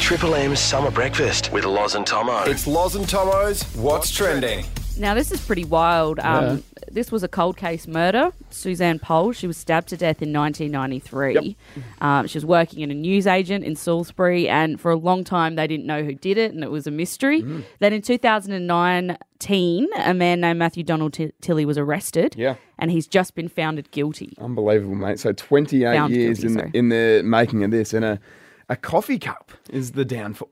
Triple M's Summer Breakfast with Loz and Tomo. It's Loz and Tomo's What's Trending. Now, this is pretty wild. Um, This was a cold case murder. Suzanne Poll, she was stabbed to death in 1993. Um, she was working in a newsagent in Salisbury, and for a long time they didn't know who did it, and it was a mystery. Then in 2019, a man named Matthew Donald T- Tilley was arrested, Yeah. and he's just been founded guilty. Unbelievable, mate. So 28 Found years guilty, in, sorry. the, in the making of this, and a, a coffee cup is the downfall.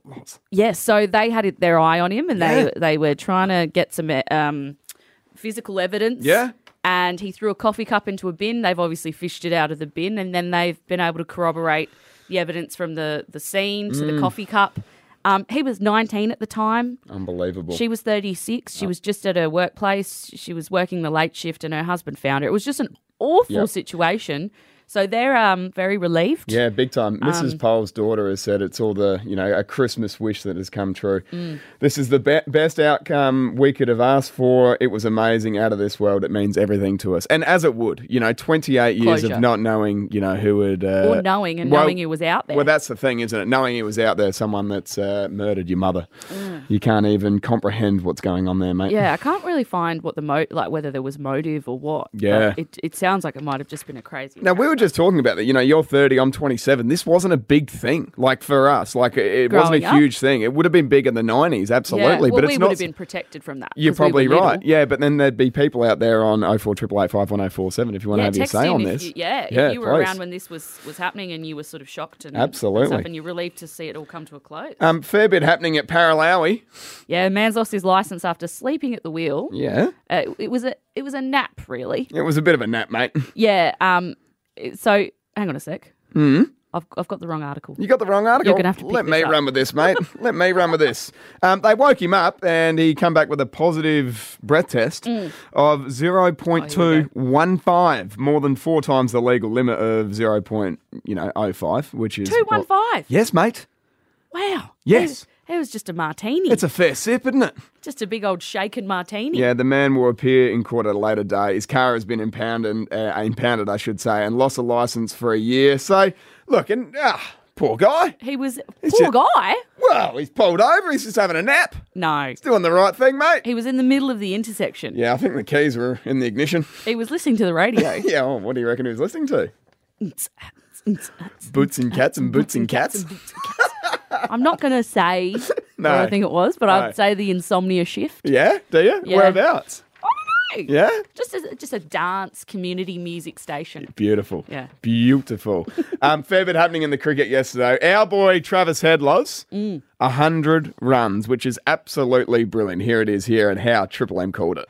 Yes, so they had their eye on him, and Yeah. they they were trying to get some um, physical evidence. Yeah. and he threw a coffee cup into a bin. They've obviously fished it out of the bin, and then they've been able to corroborate the evidence from the the scene to Mm. the coffee cup. Um, he was 19 at the time. Unbelievable. She was 36. Oh. She was just at her workplace. She was working the late shift, and her husband found her. It was just an awful Yep. situation. So they're um, very relieved. yeah, big time. Mrs. Um, Poll's daughter has said it's all the, you know, a Christmas wish that has come true. Mm. This is the be- best outcome we could have asked for. It was amazing, out of this world. It means everything to us. And as it would, you know, 28 years Closure. of not knowing, you know, who would. Uh, Or knowing and well- knowing it was out there. Well, that's the thing, isn't it? Knowing it was out there, someone that's uh, murdered your mother. You can't even comprehend what's going on there, mate. Mm. Yeah, I can't really find what the mo like whether there was motive or what. Yeah. it it sounds like it might have just been a crazy. Now we were just talking about that. You know, you're 30, I'm 27. This wasn't a big thing, like for us. Like it, it wasn't a up? huge thing. It would have been big in the 90s, yeah. absolutely. well, but we it's would not. have been protected from that. You're 'cause we probably right. little. Yeah, but then there'd be people out there on 048851047 if you want to have your say on this. You, yeah, Yeah, if you were please. around when this was was happening and you were sort of shocked and Absolutely. and, and you're relieved to see it all come to a close. Um, fair bit happening at Paralowie. yeah, man's lost his license after sleeping at the wheel. Yeah, Uh, it was a it was a nap, really. it was a bit of a nap, mate. Yeah. Um. So hang on a sec. Hmm? I've I've got the wrong article. You got the wrong article. You're gonna have to Let me up. run with this, mate. Let me run with this. Um, they woke him up, and he come back with a positive breath test Mm. of zero point two one five, more than four times the legal limit of zero point you know oh five, which is Two one five. Yes, mate. Wow. Yes. It was, just a martini. It's a fair sip, isn't it? just a big old shaken martini. Yeah, the man will appear in court at a later date. His car has been impounded, uh, impounded, I should say, and lost a license for a year. So, look, and ah, poor guy. He was It's poor just- guy. Well, he's pulled over. He's just having a nap. No. Doing the right thing, mate. He was in the middle of the intersection. Yeah, I think the keys were in the ignition. He was listening to the radio. Yeah, well, what do you reckon he was listening to? Boots and cats and boots and cats. I'm not going to say No. what I think it was, but No. I'd say the insomnia shift. Yeah, do you? Yeah. Whereabouts? Yeah? Just a, just a dance community music station. Beautiful. Yeah. Beautiful. um, fair bit happening in the cricket yesterday. Our boy Travis Head loves Mm. a hundred runs, which is absolutely brilliant. Here it is here and how Triple M called it.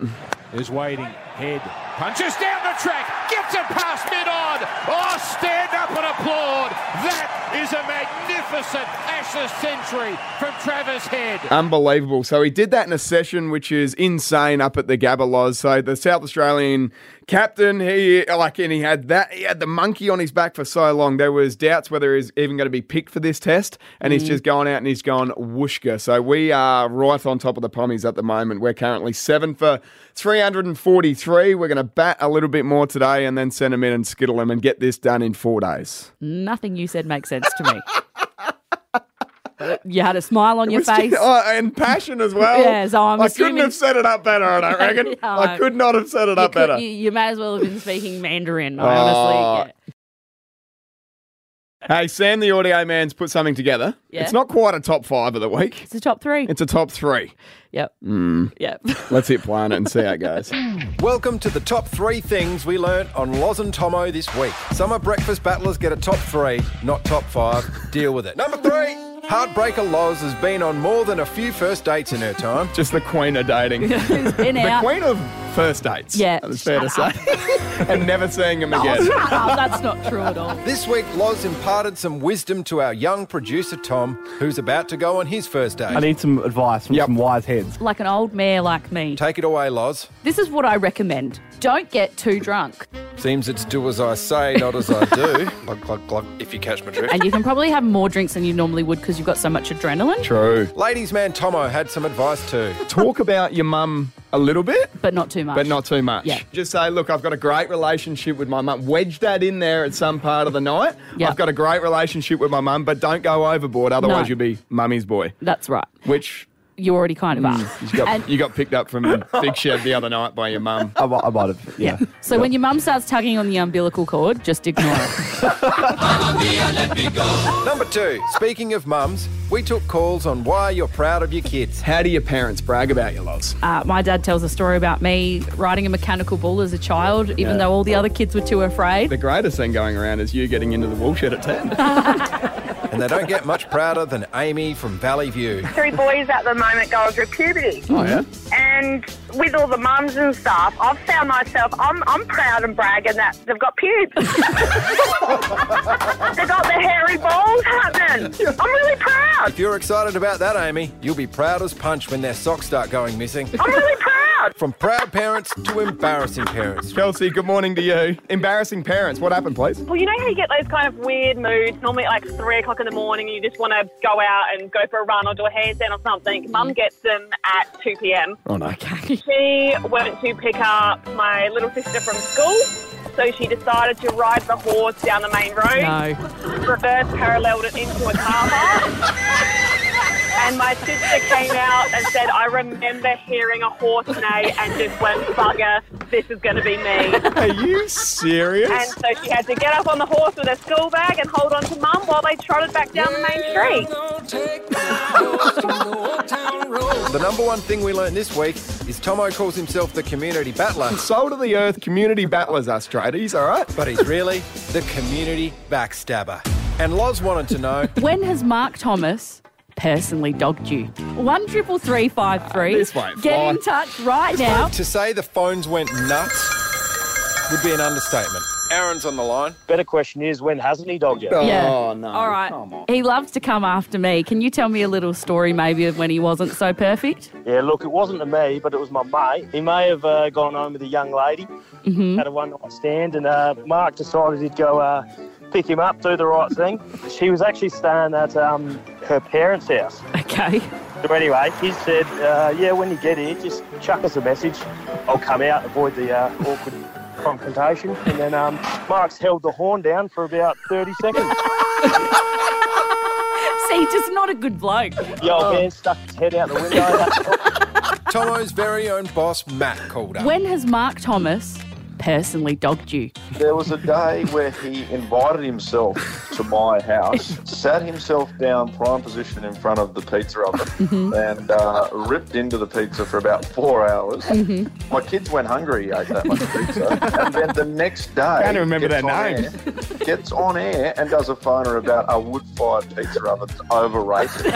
is waiting. Head punches down the track, gets it past mid on. Oh, stand up and applaud. That is a magnificent Ashes century from Travis Head. Unbelievable. So he did that in a session which is insane up at the Gabba So the South Australian captain, he like and he had that he had the monkey on his back for so long. There was doubts whether he's even going to be picked for this test. And he's mm. just gone out and he's gone whooshka. So we are right on top of the pommies at the moment. We're currently seven for 343. We're going to bat a little bit more today and then send them in and skittle them and get this done in four days. Nothing you said makes sense to me. You had a smile on your face. just- oh, and passion as well. Yeah, so I'm I couldn't have set it up better, I don't reckon. I- could not have set it up could- better. you, you may as well have been speaking Mandarin. I Oh. honestly. Yeah. Hey, Sam the audio man's put something together. Yeah. It's not quite a top five of the week. It's a top three. It's a top three. Yep. Mm. Yep. Let's hit play on it and see how it goes. Welcome to the top three things we learnt on Loz and Tomo this week. Summer breakfast battlers get a top three, not top five. Deal with it. Number three. Heartbreaker Loz has been on more than a few first dates in her time. Just the queen of dating. the Who's been out? queen of first dates. Yeah, That's fair to shut say. and never seeing him Oh, again. shut up. That's not true at all. This week, Loz imparted some wisdom to our young producer Tom, who's about to go on his first date. I need some advice from Yep. some wise heads. Like an old mare like me. Take it away, Loz. This is what I recommend. Don't get too drunk. Seems it's do as I say, not as I do. glug, glug, glug, if you catch my drift. And you can probably have more drinks than you normally would because you've got so much adrenaline, True. Ladies man Tomo had some advice too. Talk about your mum a little bit. but not too much. But not too much. Yeah. Just say, look, I've got a great relationship with my mum. Wedge that in there at some part of the night. Yeah. I've got a great relationship with my mum, but don't go overboard. Otherwise, No. you'll be mummy's boy. That's right. Which You already kind of are. you got, And- you got picked up from a big shed the other night by your mum. I, mi- I might have. Yeah. Yeah. So when your mum starts tugging on the umbilical cord, just ignore it. Number two, speaking of mums, we took calls on why you're proud of your kids. How do your parents brag about your Loz? Uh, my dad tells a story about me riding a mechanical bull as a child, even Yeah. though all the other kids were too afraid. The greatest thing going around is you getting into the wool shed at 10. And they don't get much prouder than Amy from Valley View. three boys at the moment going through puberty. oh, yeah? And with all the mums and stuff, I've found myself, I'm, I'm proud and bragging that they've got pubes. they've got the hairy balls happening. I'm really proud. If you're excited about that, Amy, you'll be proud as punch when their socks start going missing. I'm really proud. From proud parents to embarrassing parents. Chelsea, good morning to you. Embarrassing parents. What happened, please? Well, you know how you get those kind of weird moods, normally at like three o'clock in the morning, and you just want to go out and go for a run or do a handstand or something. Mum gets them at 2 p.m. Oh, no. She went to pick up my little sister from school, so she decided to ride the horse down the main road, No. reverse paralleled it into a car park. And my sister came out and said, I remember hearing a horse neigh and just went, bugger, this is going to be me. Are you serious? And so she had to get up on the horse with her school bag and hold on to mum while they trotted back down the main street. The number one thing we learnt this week is Tomo calls himself the community battler, Soul of the earth community battlers, us tradies, all right? but he's really the community backstabber. And Loz wanted to know when has Mark Thomas personally dogged you? One triple three five three. This won't Get fly. in touch right now. to say the phones went nuts would be an understatement. Aaron's on the line. Better question is, when hasn't he dogged you? Yeah. Oh, no. All right. He loves to come after me. Can you tell me a little story maybe of when he wasn't so perfect? Yeah, look, it wasn't to me, but it was my mate. He may have uh, gone home with a young lady, had a one night stand, and uh, Mark decided he'd go uh, pick him up, do the right thing. She was actually staying at um, her parents' house. Okay. So anyway, he said, uh, yeah, when you get here, just chuck us a message. I'll come out, avoid the uh, awkward confrontation. And then um, Mark's held the horn down for about 30 seconds. See, just not a good bloke. The old man stuck his head out the window. Tomo's very own boss, Matt, called up. When has Mark Thomas personally dogged you? There was a day where he invited himself to my house, sat himself down prime position in front of the pizza oven, and uh, ripped into the pizza for about four hours. My kids went hungry, he ate that much pizza. and then the next day, I Can't remember that name. air- gets on air and does a phoner about a wood-fired pizza oven's overrated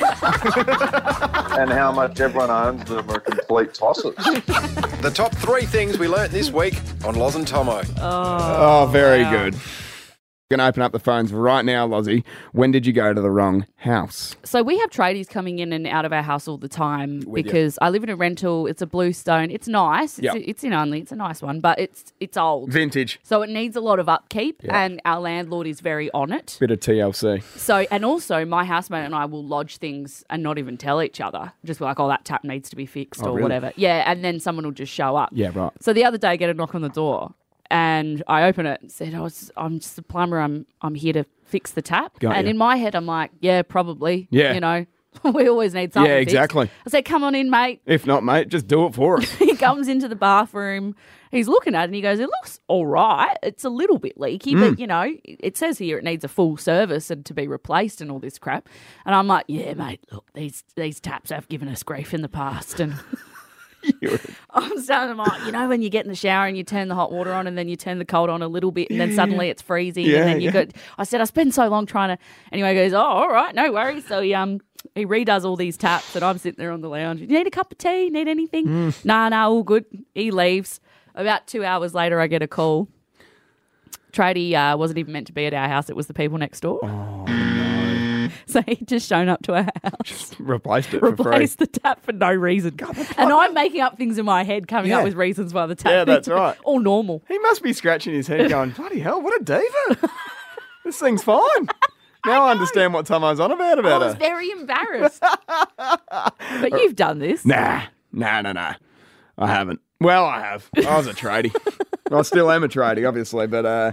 and how much everyone owns them are complete tosses. The top three things we learnt this week on Loz and Tomo. Oh, very good. Going to open up the phones right now, Lozzie. When did you go to the wrong house? So we have tradies coming in and out of our house all the time With you. because I live in a rental. It's a bluestone. It's nice. It's, Yep. it's in only. It's a nice one, but it's it's old. Vintage. So it needs a lot of upkeep, Yeah. and our landlord is very on it. Bit of TLC. So, and also my housemate and I will lodge things and not even tell each other. Just be like, oh, that tap needs to be fixed Oh, or really? whatever. Yeah, and then someone will just show up. Yeah, right. So the other day, I get a knock on the door, and I open it and said, "Oh, I'm just a plumber. I'm I'm here to fix the tap." Got and ya. in my head, I'm like, "Yeah, probably. Yeah. you know, we always need something." Yeah, fixed." exactly. I said, "Come on in, mate." If not, mate, just do it for us. he comes into the bathroom. He's looking at it and he goes, It looks all right. It's a little bit leaky, Mm. but you know, it says here it needs a full service and to be replaced and all this crap. And I'm like, Yeah, mate, look, these these taps have given us grief in the past. And I'm starting, I'm like, you know, when you get in the shower and you turn the hot water on and then you turn the cold on a little bit and then suddenly it's freezing Yeah, and then you yeah. got I said, I spend so long trying to anyway, he goes, Oh, all right, no worries. So he um he redoes all these taps and I'm sitting there on the lounge. You need a cup of tea? Need anything? Mm. Nah, nah, all good. He leaves. About two hours later I get a call. Tradie uh, wasn't even meant to be at our house, it was the people next door. So he'd just shown up to our house, Just Replaced it for free. replaced the tap for no reason. and I'm making up things in my head, coming Yeah. up with reasons why the tap Yeah, that's right. All normal. He must be scratching his head going, bloody hell, what a diva. this thing's fine. Now I, understand what Tomo's on about about it. I was her. very embarrassed. but you've done this. Nah, nah, nah, nah. I haven't. Well, I have. I was a tradie. I still am a tradie, obviously, but uh,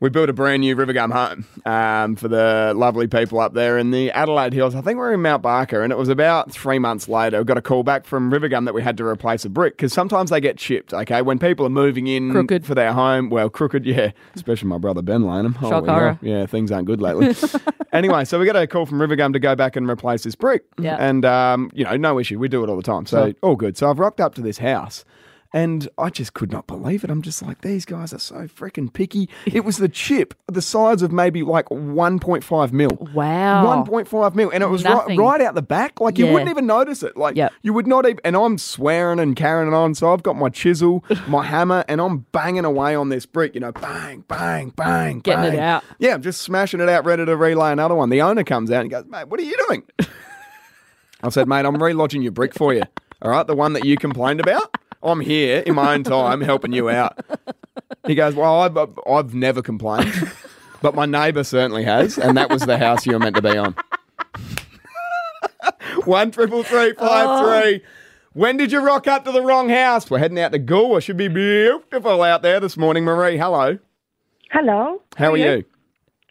we built a brand new Rivergum home um, for the lovely people up there in the Adelaide Hills. I think we're in Mount Barker, and it was about three months later. We got a call back from Rivergum that we had to replace a brick because sometimes they get chipped. Okay, when people are moving in Crooked. for their home, well, crooked, yeah, especially my brother Ben Lanham. Holy Shock horror. Yeah, things aren't good lately. anyway, so we got a call from Rivergum to go back and replace this brick. Yeah. And, um, you know, no issue. We do it all the time. So, all good. So I've rocked up to this house. And I just could not believe it. I'm just like, these guys are so freaking picky. It was the chip, the size of maybe like 1.5 mil. Wow. 1.5 mil. And it was right, Nothing. right out the back. Like, you Yeah. wouldn't even notice it. Like, Yep. you would not even. And I'm swearing and carrying on. So I've got my chisel, my hammer, and I'm banging away on this brick, you know, bang, bang, bang, Getting it bang. out. Yeah, I'm just smashing it out, ready to relay another one. The owner comes out and goes, mate, what are you doing? I said, mate, I'm relodging your brick for you. All right, the one that you complained about. I'm here in my own time helping you out. He goes, well, I've, I've never complained, but my neighbour certainly has, and that was the house you were meant to be on. One triple three five oh. three. When did you rock up to the wrong house? We're heading out to Goolwa. It should be beautiful out there this morning. Marie, hello. Hello. How are you?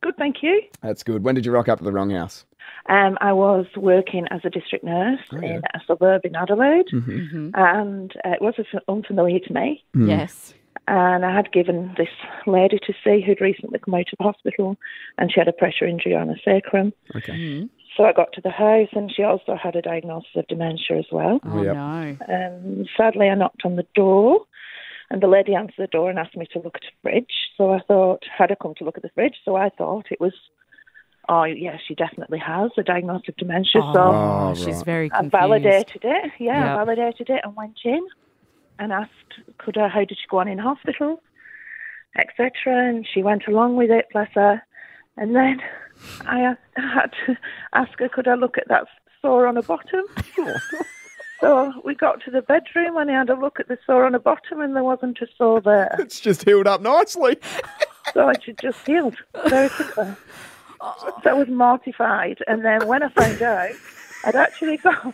Good, thank you. That's good. When did you rock up to the wrong house? Um, I was working as a district nurse Oh, in a suburb in Adelaide, Mm-hmm. and uh, it was unfamiliar to me. Hmm. Yes. And I had given this lady to see who'd recently come out of hospital, and she had a pressure injury on her sacrum. Okay. So I got to the house, and she also had a diagnosis of dementia as well. Oh, Yep. no. Um, sadly, I knocked on the door, and the lady answered the door and asked me to look at the fridge. So I thought, had I come to look at the fridge? So I thought it was, oh, yeah, she definitely has a diagnosis of dementia. so Oh, Oh, she's right. very I validated it. Yeah, Yep. I validated it and went in and asked, could I, how did she go on in hospital, etc. And she went along with it, bless her. And then I had to ask her, could I look at that sore on her bottom? so we got to the bedroom and I had a look at the sore on her bottom and there wasn't a sore there. It's just healed up nicely. So it had just healed very quickly. So I was mortified. And then when I found out, I'd actually gone,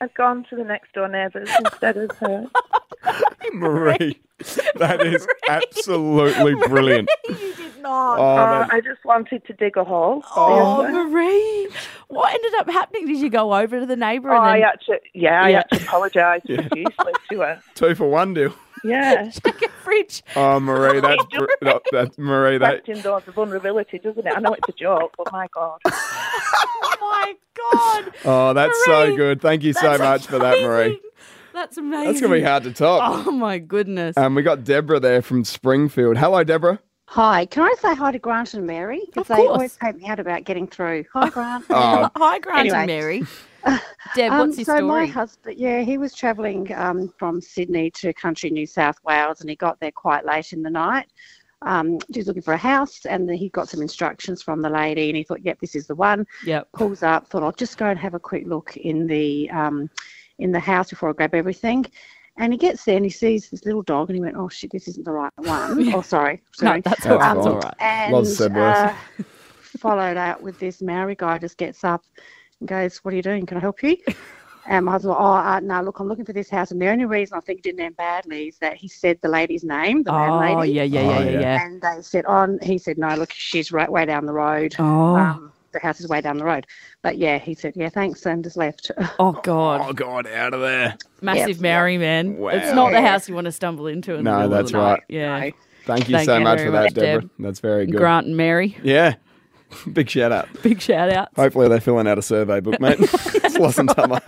I'd gone to the next door neighbours instead of her. Marie, that is absolutely brilliant. you did not. Oh, Uh, I just wanted to dig a hole. Oh, seriously. Marie. What ended up happening? Did you go over to the neighbour Oh, and I then had to, yeah, I Yeah. had to apologise profusely to her. two for one deal. Yeah. check a fridge? Oh, Marie, that's br- that, that's Marie. That Acting those vulnerability, doesn't it? I know it's a joke, but my God. Oh, my God. oh, that's so good. Thank you so That's much for that, Marie. That's amazing. That's gonna be hard to top. Oh, my goodness. Um, we got Deborah there from Springfield. Hello, Deborah. Hi, can I say hi to Grant and Mary? Of Because they course. always help me out about getting through. Hi, Grant. Oh, Hi, Grant and Mary. Deb, Um, what's your so my husband, yeah, he was travelling um, from Sydney to country New South Wales, and he got there quite late in the night. Um, he was looking for a house, and then he got some instructions from the lady, and he thought, "Yep, this is the one." Yep. Pulls up, thought, "I'll just go and have a quick look in the um, in the house before I grab everything." And he gets there and he sees this little dog, and he went, "Oh shit, this isn't the right one." Oh, sorry, sorry. No, sorry. that's all right. That's That's all and Lots of said words. uh, followed out with this Maori guy just gets up and goes, "What are you doing? Can I help you?" And my husband, oh, uh, no, look, I'm looking for this house. And the only reason I think he didn't end badly is that he said the lady's name, the Oh, landlady. yeah, yeah, yeah, Oh, yeah, yeah. yeah. And they said, oh, he said, no, look, she's right way down the road. Oh, Um, the house is way down the road. But yeah, he said, yeah, thanks, and just left. oh God. oh God, out of there. Massive Mary, man. Wow. It's not the house you want to stumble into in No, middle that's of the right. night. Yeah. No. Thank you Thank so you much for that, much, Deborah. Deb. That's very good. Grant and Mary, Yeah. Big shout out. big shout out. Hopefully they're filling out a survey book, mate. it's Tomo.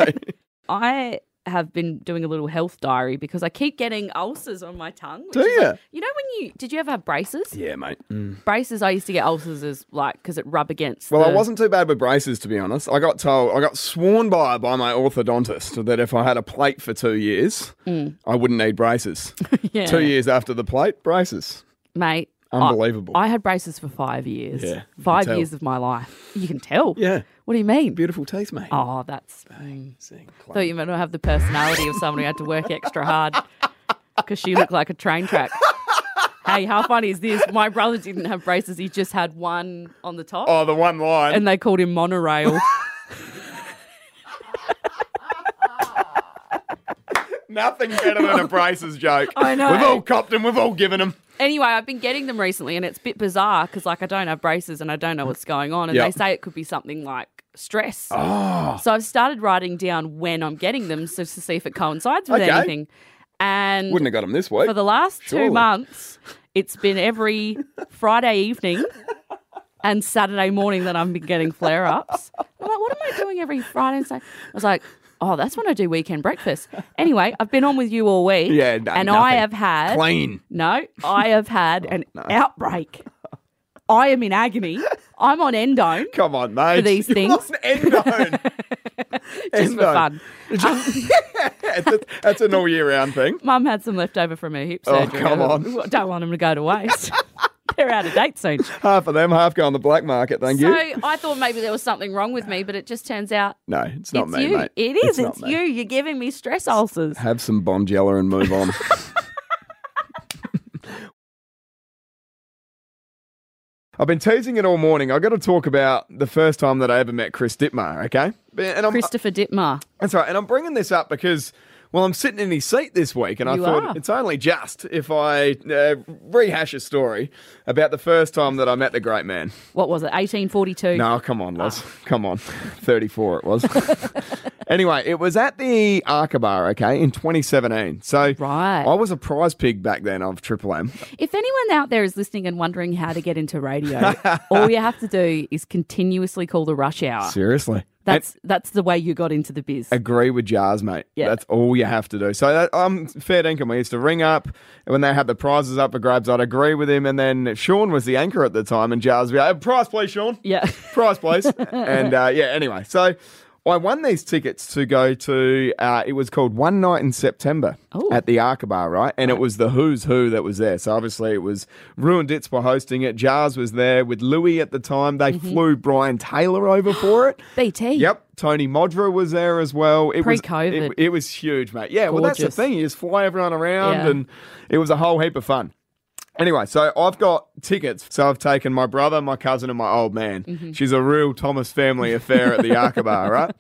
I have been doing a little health diary because I keep getting ulcers on my tongue. Do you? like- you know when you did you ever have braces? Yeah, mate. Mm. Braces. I used to get ulcers as like because it rub against. Well, I wasn't too bad with braces, to be honest. I got told, I got sworn by by my orthodontist that if I had a plate for two years, mm. I wouldn't need braces. Yeah. Two years after the plate, braces. mate. Unbelievable. I, I had braces for five years. Yeah, five tell. years of my life. You can tell. Yeah. What do you mean? Beautiful teeth, mate. Oh, that's. mm. Thought you might not have the personality of someone who had to work extra hard because she looked like a train track. hey, how funny is this? My brother didn't have braces; he just had one on the top, Oh, the one line. and they called him monorail. Nothing better than a braces joke. I know. We've all copped them. We've all given them. Anyway, I've been getting them recently, and it's a bit bizarre because, like, I don't have braces and I don't know what's going on, and Yep. they say it could be something like stress. Oh. So I've started writing down when I'm getting them, so to see if it coincides with Okay. anything. And Wouldn't have got them this week. for the last Surely. two months, it's been every Friday evening and Saturday morning that I've been getting flare ups. I'm like, what am I doing every Friday and Saturday? I was like, oh, that's when I do weekend breakfast. Anyway, I've been on with you all week. Yeah, no, and I nothing. have had Clean. No, I have had oh, an outbreak. I am in agony. I'm on endone. Come on, mate. For these You're things. on endone. Just for Endone. fun. that's, that's an all year round thing. Mum had some left over from her hip surgery. Oh, surgery. come I on. Don't want them to go to waste. They're out of date soon. Half of them, half go on the black market. Thank So you. So I thought maybe there was something wrong with me, but it just turns out No, it's not it's me, you. mate. It is. It's It's, you. You're giving me stress ulcers. Have some Bonjela and move on. I've been teasing it all morning. I've got to talk about the first time that I ever met Chris Dittmar, okay? And I'm, Christopher Dittmar. That's right. And I'm bringing this up because, well, I'm sitting in his seat this week, and I You thought are. it's only just if I uh, rehash a story about the first time that I met the great man. What was it? 1842. No, come on, Loz. Come on. 34 it was. anyway, it was at the Arkaba, okay, in 2017. So Right. I was a prize pig back then of Triple M. If anyone out there is listening and wondering how to get into radio, all you have to do is continuously call the rush hour. Seriously. That's that's the way you got into the biz. Agree with Jars, mate. Yeah. That's all you have to do. So that, I'm fair dinkum. We used to ring up when they had the prizes up for grabs. I'd agree with him, and then Sean was the anchor at the time, and Jars would be like, "Prize, please, Sean. Yeah. Prize, please." and uh, yeah, anyway, so I won these tickets to go to. Uh, it was called One Night in September at the Arkaba, right? And it was the Who's Who that was there. So obviously it was Ruined Dits were hosting it. Jars was there with Louis at the time. They flew Brian Taylor over for it. BT. Yep. Tony Modra was there as well. It was- Pre-COVID. it, it was huge, mate. Yeah, well, that's the thing. You just fly everyone around, Yeah. and it was a whole heap of fun. Anyway, so I've got tickets. So I've taken my brother, my cousin, and my old man. Mm-hmm. She's a real Thomas family affair at the Arkaba, right?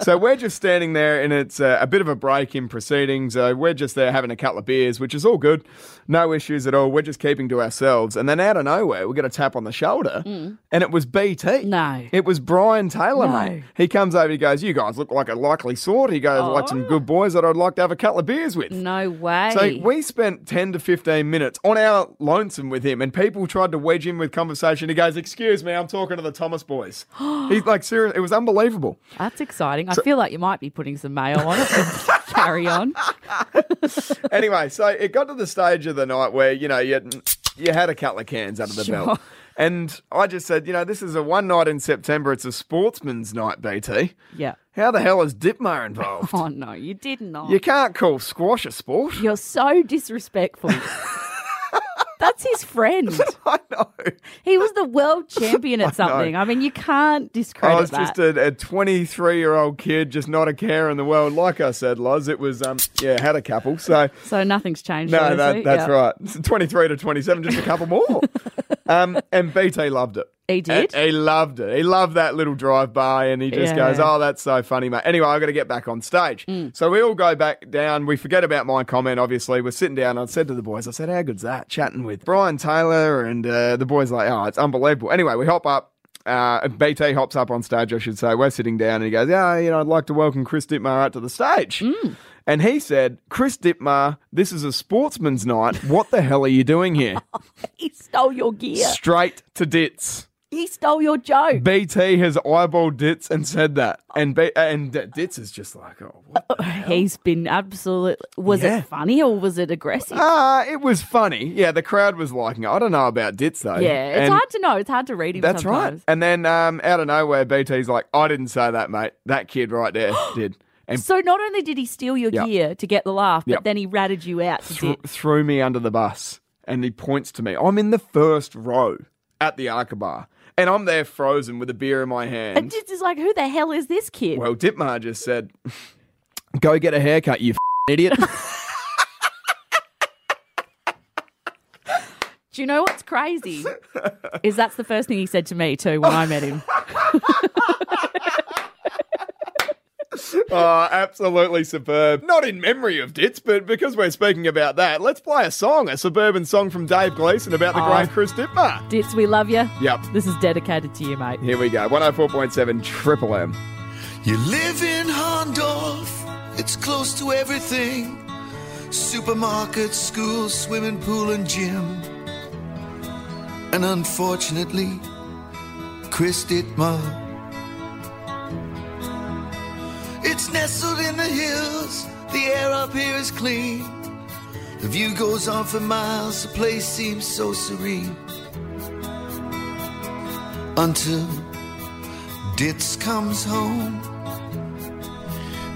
So we're just standing there, and it's a, a bit of a break in proceedings. Uh, we're just there having a couple of beers, which is all good. No issues at all. We're just keeping to ourselves. And then out of nowhere, we get a tap on the shoulder, and it was BT. Mm. No. It was Brian Taylor, No. mate. He comes over, he goes, You guys look like a likely sort. He goes, Like some good boys that I'd like to have a couple of beers with. No way. So we spent 10 to 15 minutes on our lonesome with him, and people tried to wedge him with conversation. He goes, Excuse me, I'm talking to the Thomas boys. He's like, serious. It was unbelievable. That's exciting. I feel like you might be putting some mayo on it. Carry on. anyway, so it got to the stage of the night where, you know, you had, you had a couple of cans under the Sure. belt. And I just said, you know, this is a one night in September. It's a sportsman's night, BT. Yeah. How the hell is Dittmar involved? Oh no, you did not. You can't call squash a sport. You're so disrespectful. That's his friend. I know. He was the world champion I know. at something. I mean, you can't discredit that. I was that. just a 23 year old kid, just not a care in the world. Like I said, Loz, it was, um, yeah, had a couple. So, so nothing's changed. no, obviously. that, that's Yeah. right. 23 to 27, just a couple more. Um, and BT loved it. He did? He, he loved it. He loved that little drive by and he just Yeah. goes, Oh, that's so funny, mate. Anyway, i got to get back on stage. Mm. So we all go back down. We forget about my comment, obviously. We're sitting down. I said to the boys, I said, How good's that? Chatting with Brian Taylor. And uh, the boys like, Oh, it's unbelievable. Anyway, we hop up. Uh, BT hops up on stage, I should say. We're sitting down and he goes, Yeah, you know, I'd like to welcome Chris Dittmar out to the stage. Mm. And he said, Chris Dittmar, this is a sportsman's night. What the hell are you doing here? He stole your gear. Straight to Dits. He stole your joke. BT has eyeballed Dits and said that, and B- and uh, Dits is just like, oh, what? He's been absolutely. Was Yeah. it funny or was it aggressive? Ah, it was funny. Yeah, the crowd was liking it. I don't know about Dits though. yeah, it's And hard to know. It's hard to read him. That's sometimes. right. And then um, out of nowhere, BT's like, I didn't say that, mate. That kid right there did, and So not only did he steal your Yep. gear to get the laugh, but Yep. then he ratted you out dip. threw me under the bus. And he points to me. I'm in the first row at the Arkaba. And I'm there frozen with a beer in my hand. And just is like, who the hell is this kid? Well, Dittmar just said, "Go get a haircut, you idiot." Do you know what's crazy? is that's the first thing he said to me too when I met him. oh, absolutely superb. Not in memory of Dits, but because we're speaking about that, let's play a song, a suburban song from Dave Gleeson about the Oh. great Chris Dittmar. Dits, we love you. Yep. This is dedicated to you, mate. Here we go. 104.7 Triple M. You live in Hahndorf, it's close to everything supermarket, school, swimming pool, and gym. And unfortunately, Chris Dittmar. It's nestled in the hills, the air up here is clean. The view goes on for miles, the place seems so serene. Until Dits comes home.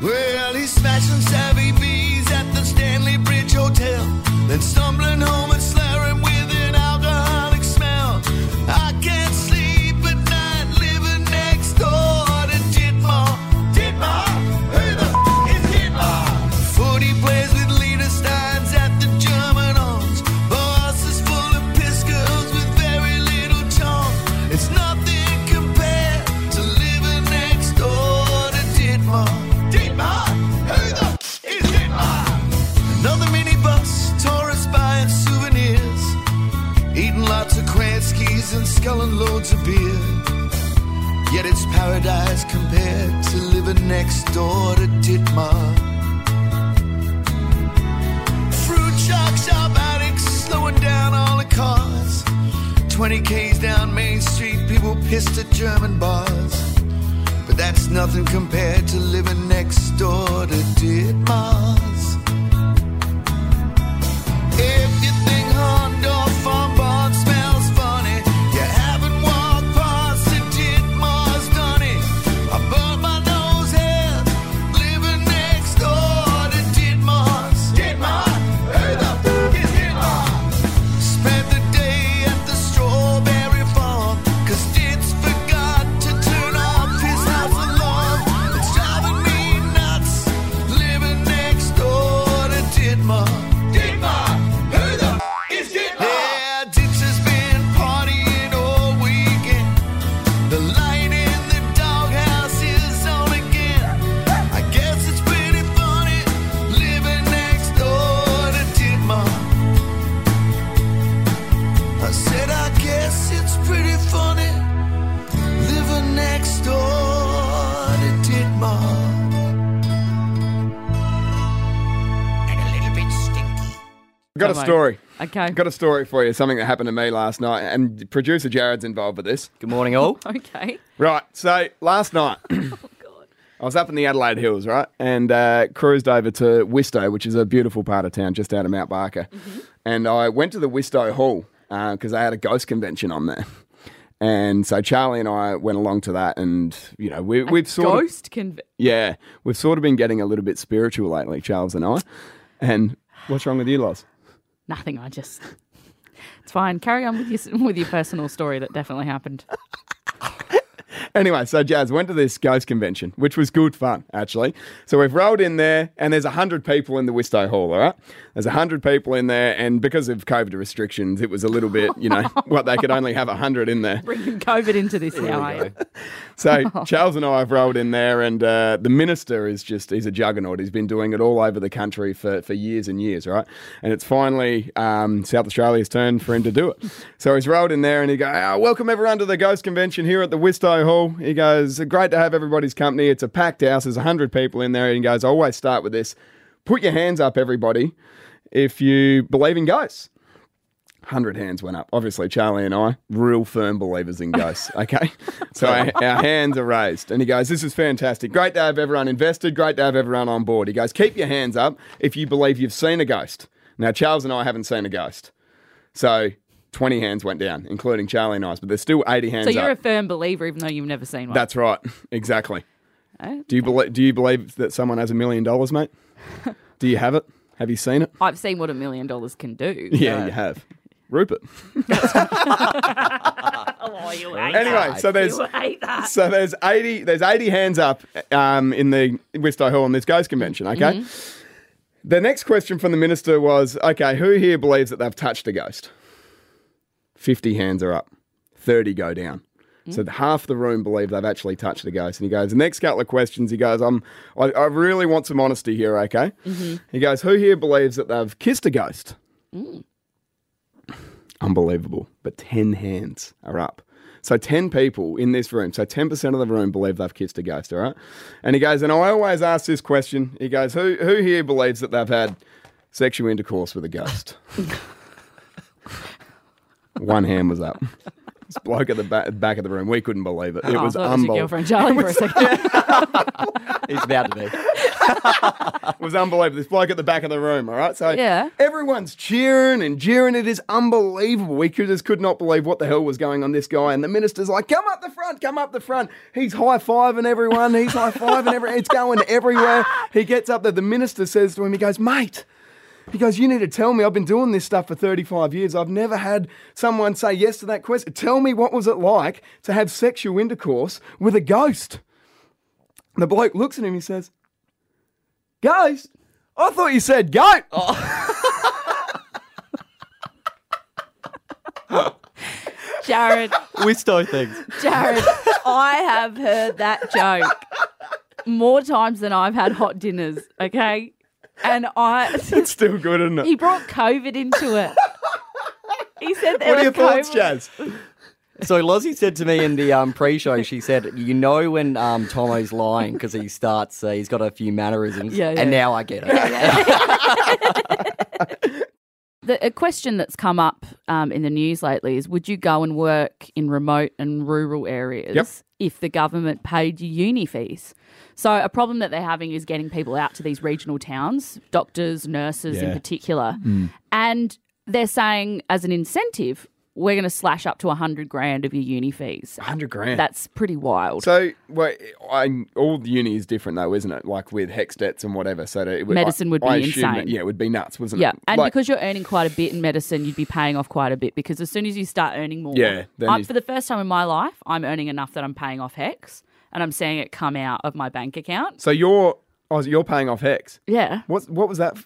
Well, he's smashing savvy bees at the Stanley Bridge Hotel, then stumbling home and slurring with an alcoholic smell. I can't loads of beer. Yet it's paradise compared to living next door to Dittmar. Fruit chalk shop addicts slowing down all the cars. 20 K's down Main Street, people pissed at German bars. But that's nothing compared to living next door to Dittmars. Got a story. Okay. Got a story for you, something that happened to me last night, and producer Jared's involved with this. Good morning, all. Okay. Right, so last night, I was up in the Adelaide Hills, right, and uh, cruised over to Wistow, which is a beautiful part of town just out of Mount Barker. And I went to the Wistow Hall because they had a ghost convention on there. And so Charlie and I went along to that, and you know we, we've sort of Ghost conv- yeah we've sort of been getting a little bit spiritual lately, Charles and I. And what's wrong with you, Loz? Nothing. I just. It's fine. Carry on with your with your personal story that definitely happened. Anyway, so Jazz went to this ghost convention, which was good fun, actually. So we've rolled in there, and there's 100 people in the Wistow Hall, all right? There's 100 people in there, and because of COVID restrictions, it was a little bit, you know, what they could only have 100 in there. Bringing COVID into this now? So Charles and I have rolled in there, and uh, the minister is just, he's a juggernaut. He's been doing it all over the country for, for years and years, right? And it's finally um, South Australia's turn for him to do it. So he's rolled in there, and he goes, oh, welcome everyone to the Ghost Convention here at the Hall. He goes, great to have everybody's company. It's a packed house. There's 100 people in there. And he goes, I always start with this. Put your hands up, everybody, if you believe in ghosts. 100 hands went up. Obviously, Charlie and I, real firm believers in ghosts. Okay. So our, our hands are raised. And he goes, This is fantastic. Great to have everyone invested. Great to have everyone on board. He goes, Keep your hands up if you believe you've seen a ghost. Now, Charles and I haven't seen a ghost. So 20 hands went down, including Charlie and I, but there's still 80 hands So you're up. a firm believer, even though you've never seen one. That's right. Exactly. Eh? Do you believe? Do you believe that someone has a million dollars, mate? do you have it? Have you seen it? I've seen what a million dollars can do. Yeah, so- you have. Rupert. Oh, you hate Anyway, that. so there's hate that. so there's eighty there's eighty hands up um, in the Wistow Hall on this ghost convention. Okay. Mm-hmm. The next question from the minister was, okay, who here believes that they've touched a ghost? Fifty hands are up. Thirty go down. So Mm. half the room believe they've actually touched a ghost. And he goes, the next couple of questions, he goes, I'm, I, I really want some honesty here, okay? Mhm. He goes, who here believes that they've kissed a ghost? Mm. Unbelievable. But 10 hands are up. So 10 people in this room, so 10% of the room believe they've kissed a ghost, all right? And he goes, and I always ask this question. He goes, who, who here believes that they've had sexual intercourse with a ghost? One hand was up. This bloke at the back, back of the room, we couldn't believe it. It Oh, was I thought it was your unbelievable. girlfriend Charlie for a second. He's about to be. It was unbelievable. This bloke at the back of the room, all right? So Yeah. everyone's cheering and jeering. It is unbelievable. We could, just could not believe what the hell was going on this guy. And the minister's like, come up the front, come up the front. He's high fiving everyone. He's high fiving everyone. It's going everywhere. He gets up there. The minister says to him, he goes, mate, he goes, You need to tell me. I've been doing this stuff for 35 years. I've never had someone say yes to that question. Tell me what was it like to have sexual intercourse with a ghost? And the bloke looks at him. He says, Ghost? I thought you said goat. Oh. Jared, Wistow things. Jared, I have heard that joke more times than I've had hot dinners, okay? And I. It's still good, isn't it? He brought COVID into it. He said there what are your was thoughts, COVID. Jazz? So Lozzie said to me in the um, pre-show, she said, "You know when um, Tomo's lying because he starts, uh, he's got a few mannerisms." Yeah, yeah. And now I get it. The, a question that's come up um, in the news lately is would you go and work in remote and rural areas Yep. if the government paid you uni fees? So, a problem that they're having is getting people out to these regional towns, doctors, nurses in particular. Mm. And they're saying, as an incentive, we're going to slash up to 100 grand of your uni fees. 100 grand. That's pretty wild. So, well, I, all the uni is different though, isn't it? Like with HECS debts and whatever. So it would, Medicine would I be assume that- insane. yeah, it would be nuts, wasn't Yeah, it? Yeah, and Like- because you're earning quite a bit in medicine, you'd be paying off quite a bit because as soon as you start earning more, Yeah, I'm- for the first time in my life, I'm earning enough that I'm paying off HECS, and I'm seeing it come out of my bank account. So you're, oh, you're paying off HECS. Yeah, What what was that?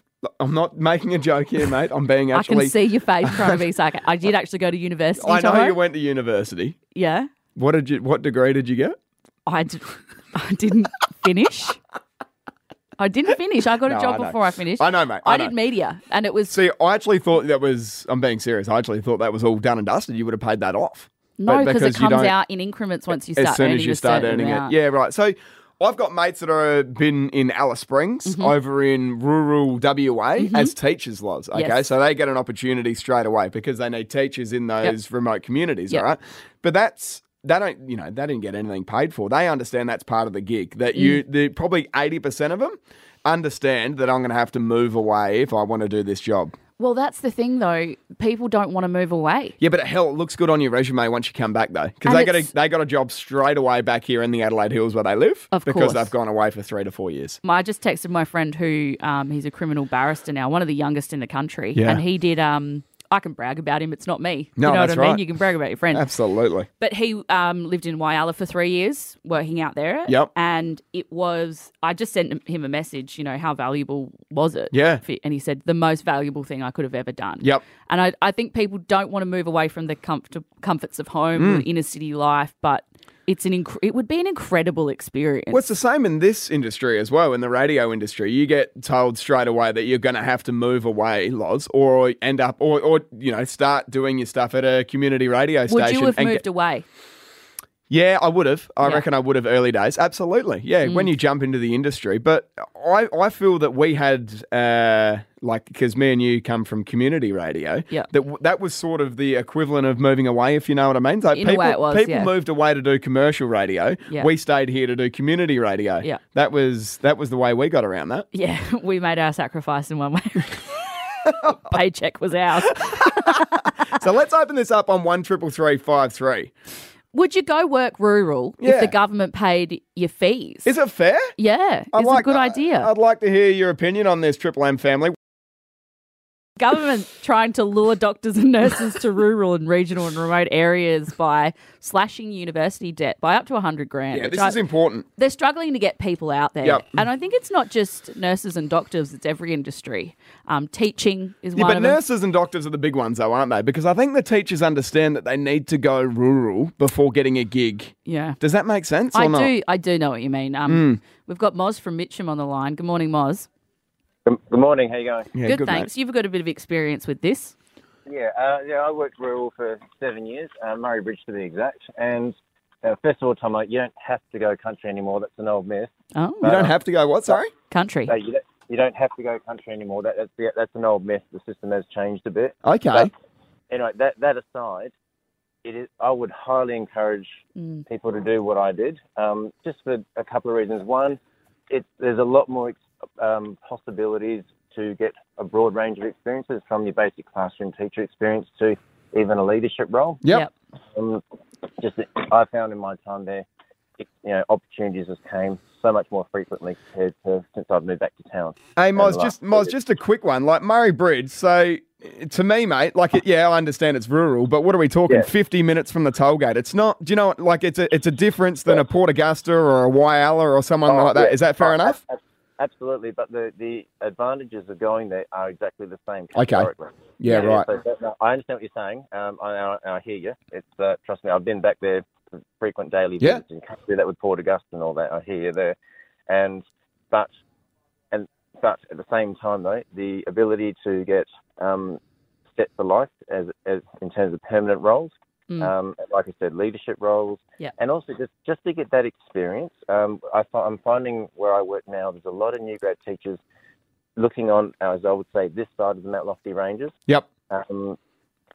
I'm not making a joke here, mate. I'm being actually. I can see your face trying to be sarcastic. I did actually go to university. I know Tomo. you went to university. Yeah, What did you? What degree did you get? I, d- I didn't finish. I didn't finish. I got No, a job I know. before I finished. I know, mate. I, I did know. media, and it was See, I actually thought that was. I'm being serious. I actually thought that was all done and dusted. You would have paid that off. no But because it you comes don't- out in increments once you start as soon earning as you a start certain earning amount. it. Yeah, right. So I've got mates that are been in Alice Springs Mm-hmm. over in rural WA as teachers, Loz. Okay, Yes. so they get an opportunity straight away because they need teachers in those remote communities. Yep. All right, but that's. They don't, you know, they didn't get anything paid for. They understand that's part of the gig. That you, Mm. the probably eighty percent of them understand that I'm going to have to move away if I want to do this job. Well, that's the thing, though. People don't want to move away. Yeah, but hell, it looks good on your resume once you come back though, because they got a they got a job straight away back here in the Adelaide Hills where they live, Of because course. they've gone away for three to four years. I just texted my friend who um, he's a criminal barrister now, one of the youngest in the country, Yeah. and he did. Um, I can brag about him. It's not me. No, you know that's what I mean? right. You can brag about your friend. Absolutely. But he um, lived in Whyalla for three years, working out there. Yep. And it was. I just sent him a message. You know, how valuable was it? Yeah. And he said the most valuable thing I could have ever done. Yep. And I, I think people don't want to move away from the comfort, comforts of home, Mm. inner city life, but it's an inc- it would be an incredible experience. Well, it's the same in this industry as well, in the radio industry. You get told straight away that you're going to have to move away, Loz, or end up, or, or you know, start doing your stuff at a community radio station. would you have moved get- away? Yeah, I would have. I Yeah. reckon I would have early days. Absolutely. Yeah, when Mm. you jump into the industry. But I, I feel that we had, uh, like, because me and you come from community radio, Yeah. that w- that was sort of the equivalent of moving away, if you know what I mean. So In people, was, people yeah. moved away to do commercial radio. Yeah. We stayed here to do community radio. Yeah. That was that was the way we got around that. Yeah, we made our sacrifice in one way. Paycheck was ours. so let's open this up on one triple three five three. Would you go work rural if the government paid your fees? Is it fair? Yeah, it's a good idea. I'd like to hear your opinion on this Triple M family. Government trying to lure doctors and nurses to rural and regional and remote areas by slashing university debt by up to 100 grand. Yeah, this I- is important. They're struggling to get people out there. Yep. And I think it's not just nurses and doctors, it's every industry. Um, teaching is Yeah, one but of them. nurses and doctors are the big ones, though, aren't they? Because I think the teachers understand that they need to go rural before getting a gig. Yeah. Does that make sense or I not? do I do know what you mean. Um, Mm. We've got Moz from Mitcham on the line. Good morning, Moz. Good, good morning. How you going? good, thanks. You've got a bit of experience with this. Yeah, uh, yeah. I worked rural for seven years, uh, Murray Bridge to be exact. And uh, first of all, Tom, you don't have to go country anymore. That's an old myth. Oh, You don't have to go what? Sorry. Country. So you, don't, you don't have to go country anymore. That, that's the, that's an old myth. The system has changed a bit. Okay. But anyway, that that aside, it is. I would highly encourage Mm. people to do what I did, um, just for a couple of reasons. One, it, there's a lot more ex- um, possibilities to get a broad range of experiences from your basic classroom teacher experience to even a leadership role. Yep. Um, just that I found in my time there, it, you know, opportunities just came so much more frequently compared to since I've moved back to town. Hey, And Moz, just last- Moz, just a quick one. Like Murray Bridge. So, to me, mate, like, it, yeah, I understand it's rural, but what are we talking? Yeah. Fifty minutes from the tollgate. It's not. Do you know? Like, it's a it's a difference than a Port Augusta or a Whyalla or someone Oh, like that. yeah. Is that fair Oh, enough? ab- ab- Absolutely, but the, the advantages of going there are exactly the same. Okay. categorically. Yeah, right. So that- no, I understand what you're saying. Um, I, I, I hear you. It's uh, trust me, I've been back there for frequent daily Yeah. visits and can't do that with Port Augusta and all that. I hear you there, and but and but at the same time though, the ability to get um, set for life as, as in terms of permanent roles. Mm. Um, like I said, leadership roles, Yeah. and also just just to get that experience. Um, I, fi- I'm finding where I work now, there's a lot of new grad teachers looking on, as I would say, this side of the Mount Lofty Ranges, Yep. um,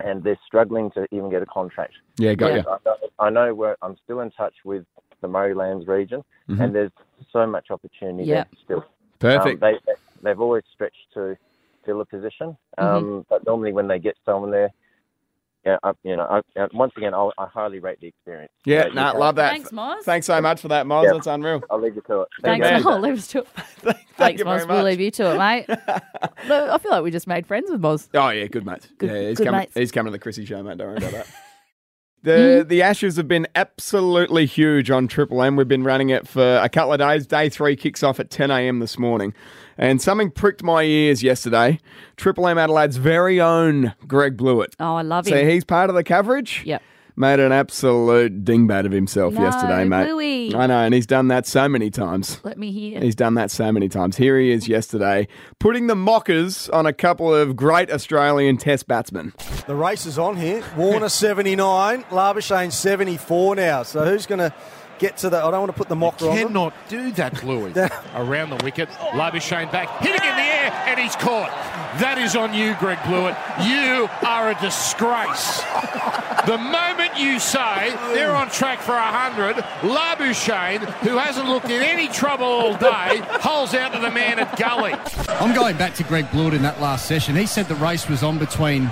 and they're struggling to even get a contract. Yeah, got And you. I know, I know where I'm still in touch with the Murraylands region, Mhm. and there's so much opportunity Yeah. there still. Perfect. Um, they, they've always stretched to fill a position, um, but normally when they get someone there, yeah, I, you know, I, uh, once again, I'll, I highly rate the experience. Yeah, you nah, love that. Thanks, Moz. Thanks so much for that, Moz. Yeah. That's unreal. I'll leave you to it. Thanks. you. I'll leave us to it. Thanks, you very Moz. We'll leave you to it, mate. Look, I feel like we just made friends with Moz. Oh yeah, good mate. Good- yeah, he's good coming. mates. He's coming to the Chrissy show, mate. Don't worry about that. The the Ashes have been absolutely huge on Triple M. We've been running it for a couple of days. Day three kicks off at 10 a.m. this morning, and something pricked my ears yesterday. Triple M Adelaide's very own Greg Blewett. Oh, I love So him. he's part of the coverage. Yep. Made an absolute dingbat of himself No, yesterday, mate. Bluey. I know, and he's done that so many times. Let me hear. He's done that so many times. Here he is yesterday, putting the mockers on a couple of great Australian Test batsmen. The race is on here. Warner 79, Labuschagne 74 now. So who's going to get to the. I don't want to put the mocker on. them. Cannot do that, Bluey. Around the wicket, Labuschagne back, hitting in the air, and he's caught. That is on you, Greg Blewett. You are a disgrace. the moment you say they're on track for 100, Labuschagne, who hasn't looked in any trouble all day, holes out to the man at gully. I'm going back to Greg Blewett in that last session. He said the race was on between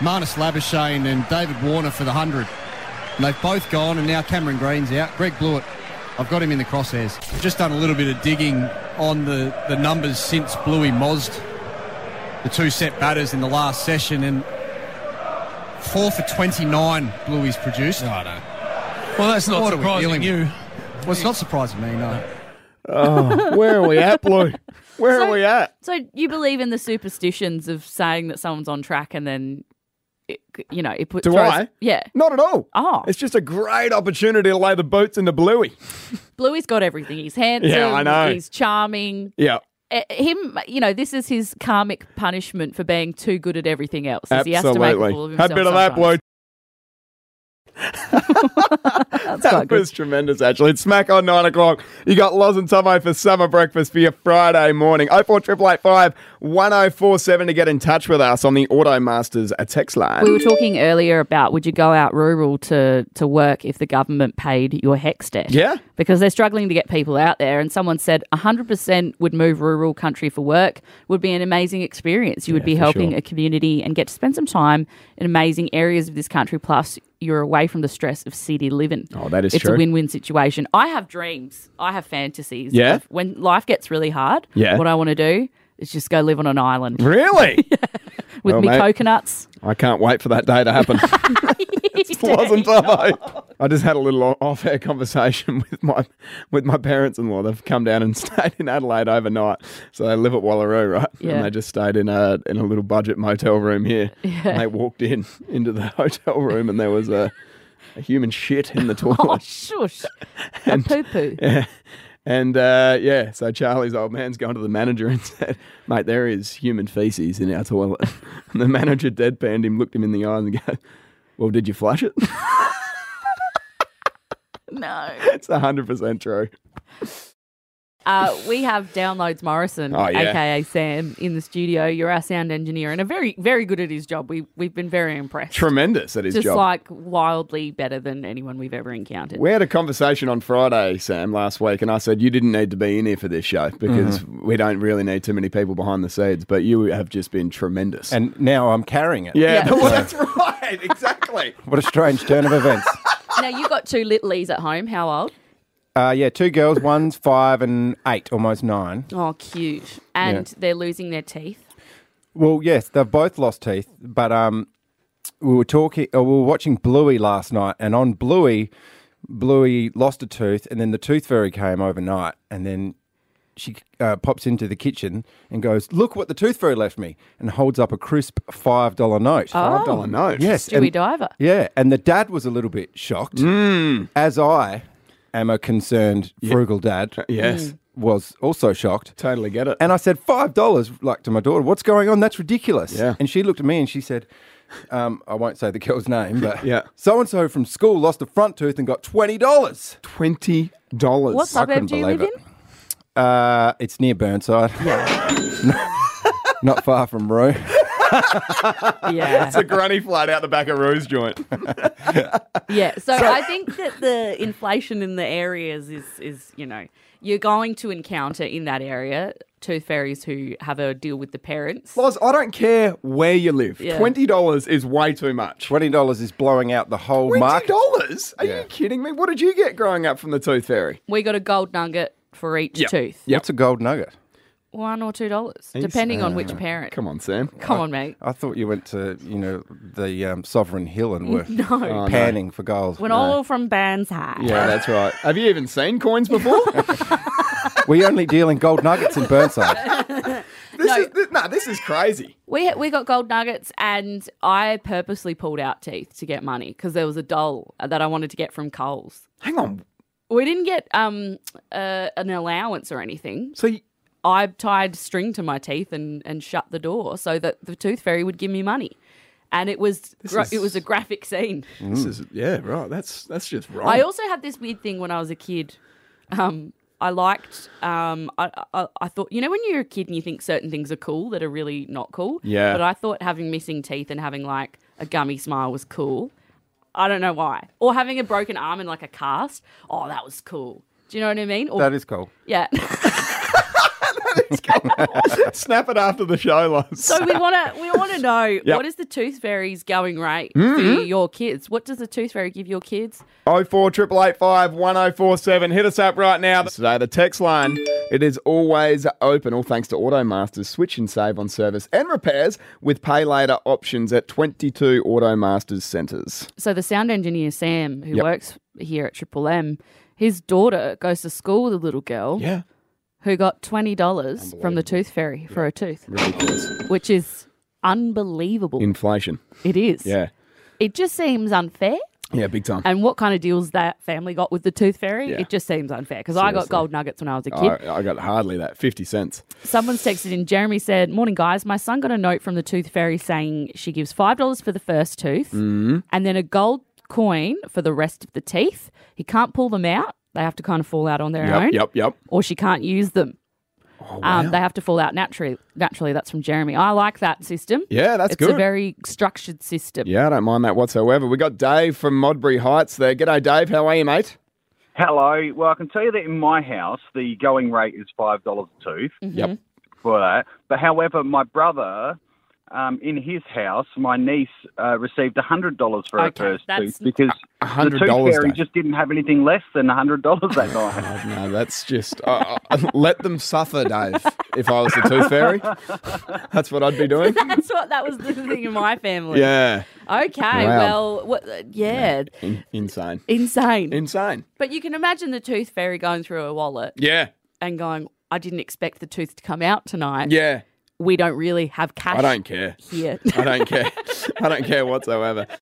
Marnus Labuschagne and David Warner for the 100. And they've both gone, and now Cameron Green's out. Greg Blewett, I've got him in the crosshairs. Just done a little bit of digging on the, the numbers since Bluey mozzed the two set batters in the last session, and four for 29 Bluey's produced. No, I know. Well, that's not What are we surprising dealing you. Well, it's not surprising me, no. Oh, where are we at, Blue? Where are we at? So you believe in the superstitions of saying that someone's on track and then, it, you know, it puts. Do throws- I? Yeah. Not at all. Oh. It's just a great opportunity to lay the boots into Bluey. Bluey's got everything. He's handsome. Yeah, I know. He's charming. Yeah. Him, you know, this is his karmic punishment for being too good at everything else. is He has to make a fool of Absolutely. Have himself a bit of that, sometimes. That was tremendous, actually. It's smack on nine o'clock. You got Loz and Tomo for summer breakfast for your Friday morning. 04885 1047 to get in touch with us on the Automasters a text line. We were talking earlier about would you go out rural to, to work if the government paid your HECS debt? Yeah. Because they're struggling to get people out there. And someone said 100% would move rural country for work would be an amazing experience. You would be helping sure. a community and get to spend some time in amazing areas of this country. Plus, you're away from the stress of city living. Oh, that is true. it's true. a win win situation. I have dreams, I have fantasies. Yeah? when life gets really hard, Yeah. what I want to do. Is just go live on an island Really? with Well, me mate. coconuts. I can't wait for that day to happen. it wasn't Tomo. I just had a little off-air conversation with my with my parents-in-law. They've come down and stayed in Adelaide overnight, so they live at Wallaroo, right? Yeah. And they just stayed in a in a little budget motel room here. Yeah. And they walked in into the hotel room, and there was a, a human shit in the oh, toilet. Oh, shush. a poo poo. Yeah. And uh, yeah, so Charlie's old man's gone to the manager and said, "Mate, there is human feces in our toilet." And the manager deadpanned him, looked him in the eye, and go, "Well, did you flush it?" No. it's hundred percent true. Uh, we have Downloads Morrison, Oh, yeah. aka Sam, in the studio. You're our sound engineer and a very, very good at his job. We we've been very impressed. Tremendous at his Just job. Just like wildly better than anyone we've ever encountered. We had a conversation on Friday, Sam, last week, and I said you didn't need to be in here for this show because we don't really need too many people behind the scenes, but you have just been tremendous. And now I'm carrying it. yeah, Yeah. well, that's right, exactly. What a strange turn of events. now you got two littlies at home. How old? Uh, yeah, two girls. One's five and eight, almost nine. Oh, cute. And they're losing their teeth. Well, yes, they've both lost teeth, but um, we were talking. Uh, we were watching Bluey last night, and on Bluey, Bluey lost a tooth, and then the tooth fairy came overnight, and then she uh, pops into the kitchen and goes, "Look what the tooth fairy left me," and holds up a crisp five dollar note. Oh. $5 note? Yes, Stewie and- Diver. Yeah, and the dad was a little bit shocked, as I am a concerned frugal dad. Yes. was also shocked. Totally get it. And I said, five dollars, like to my daughter, what's going on? That's ridiculous. Yeah. And she looked at me and she said, um, I won't say the girl's name, but Yeah. so and so from school lost a front tooth and got twenty dollars. Twenty dollars. What suburb do you live in? Uh, it's near Burnside. Not far from Roo. Yeah. It's a granny flat out the back of Rose joint. Yeah, so, I think that the inflation in the areas is is you know you're going to encounter in that area tooth fairies who have a deal with the parents. Loz, I don't care where you live. Yeah. Twenty dollars is way too much. Twenty dollars is blowing out the whole Twenty market. dollars? Are Yeah. you kidding me? What did you get growing up from the Tooth Fairy? We got a gold nugget for each Yep. tooth, What's a gold nugget? One or two dollars, depending on which parent. Come on, Sam. Come on, mate. I thought you went to, you know, the um, Sovereign Hill and were No. Oh, no. panning for gold. We're all from Bands High. Yeah, that's right. Have you even seen coins before? we only deal in gold nuggets in Burnside. this is this, nah, this is crazy. We we got gold nuggets, and I purposely pulled out teeth to get money because there was a doll that I wanted to get from Coles. Hang on. We didn't get um uh, an allowance or anything. So you, I tied string to my teeth and, and shut the door so that the tooth fairy would give me money, and it was gra- is- it was a graphic scene. this is yeah, right. That's that's just wrong. I also had this weird thing when I was a kid. Um, I liked. Um, I, I I thought you know when you're a kid and you think certain things are cool that are really not cool. Yeah. But I thought having missing teeth and having like a gummy smile was cool. I don't know why. Or having a broken arm and like a cast. Oh, that was cool. Do you know what I mean? Or, That is cool. yeah. Snap it after the show, Loz. So we want to we want to know Yep. what is the tooth fairy's going rate Mhm. for your kids? What does the tooth fairy give your kids? Oh four triple eight five one oh four seven. Hit us up right now. Today the text line it is always open. All thanks to Automasters. Switch and save on service and repairs with pay later options at twenty two Automasters centres. So the sound engineer Sam, who Yep. works here at Triple M, his daughter goes to school with a little girl. Yeah. Who got twenty dollars from the tooth fairy for a tooth, Ridiculous. which is unbelievable. Inflation. it is. Yeah. It just seems unfair. Yeah, big time. And what kind of deals that family got with the tooth fairy? Yeah. It just seems unfair because I got Seriously. gold nuggets when I was a kid. I, I got hardly that. Fifty cents. Someone's texted in. Jeremy said, "Morning, guys. My son got a note from the tooth fairy saying she gives five dollars for the first tooth, Mm. and then a gold coin for the rest of the teeth. He can't pull them out; they have to kind of fall out on their Yep, own. yep, yep. Or she can't use them. Oh, um, they have to fall out naturally. Naturally, that's from Jeremy. I like that system. Yeah, that's good. it's a very structured system. Yeah, I don't mind that whatsoever. We got Dave from Modbury Heights there. G'day, Dave. How are you, mate? Hello. Well, I can tell you that in my house, the going rate is five dollars a tooth Mm-hmm. Yep. for that. But however, my brother um, in his house, my niece uh, received hundred dollars for her Okay, first tooth because the tooth fairy Dave. just didn't have anything less than hundred dollars that night. Oh, no, that's just uh, uh, let them suffer, Dave. If I was the tooth fairy, that's what I'd be doing. That's what that was the thing in my family. Yeah, Okay. Wow. Well, what, uh, yeah. In- insane, Insane. insane. But you can imagine the tooth fairy going through a wallet Yeah, and going, I didn't expect the tooth to come out tonight. yeah. We don't really have cash I don't care. here. I don't care. I don't care whatsoever.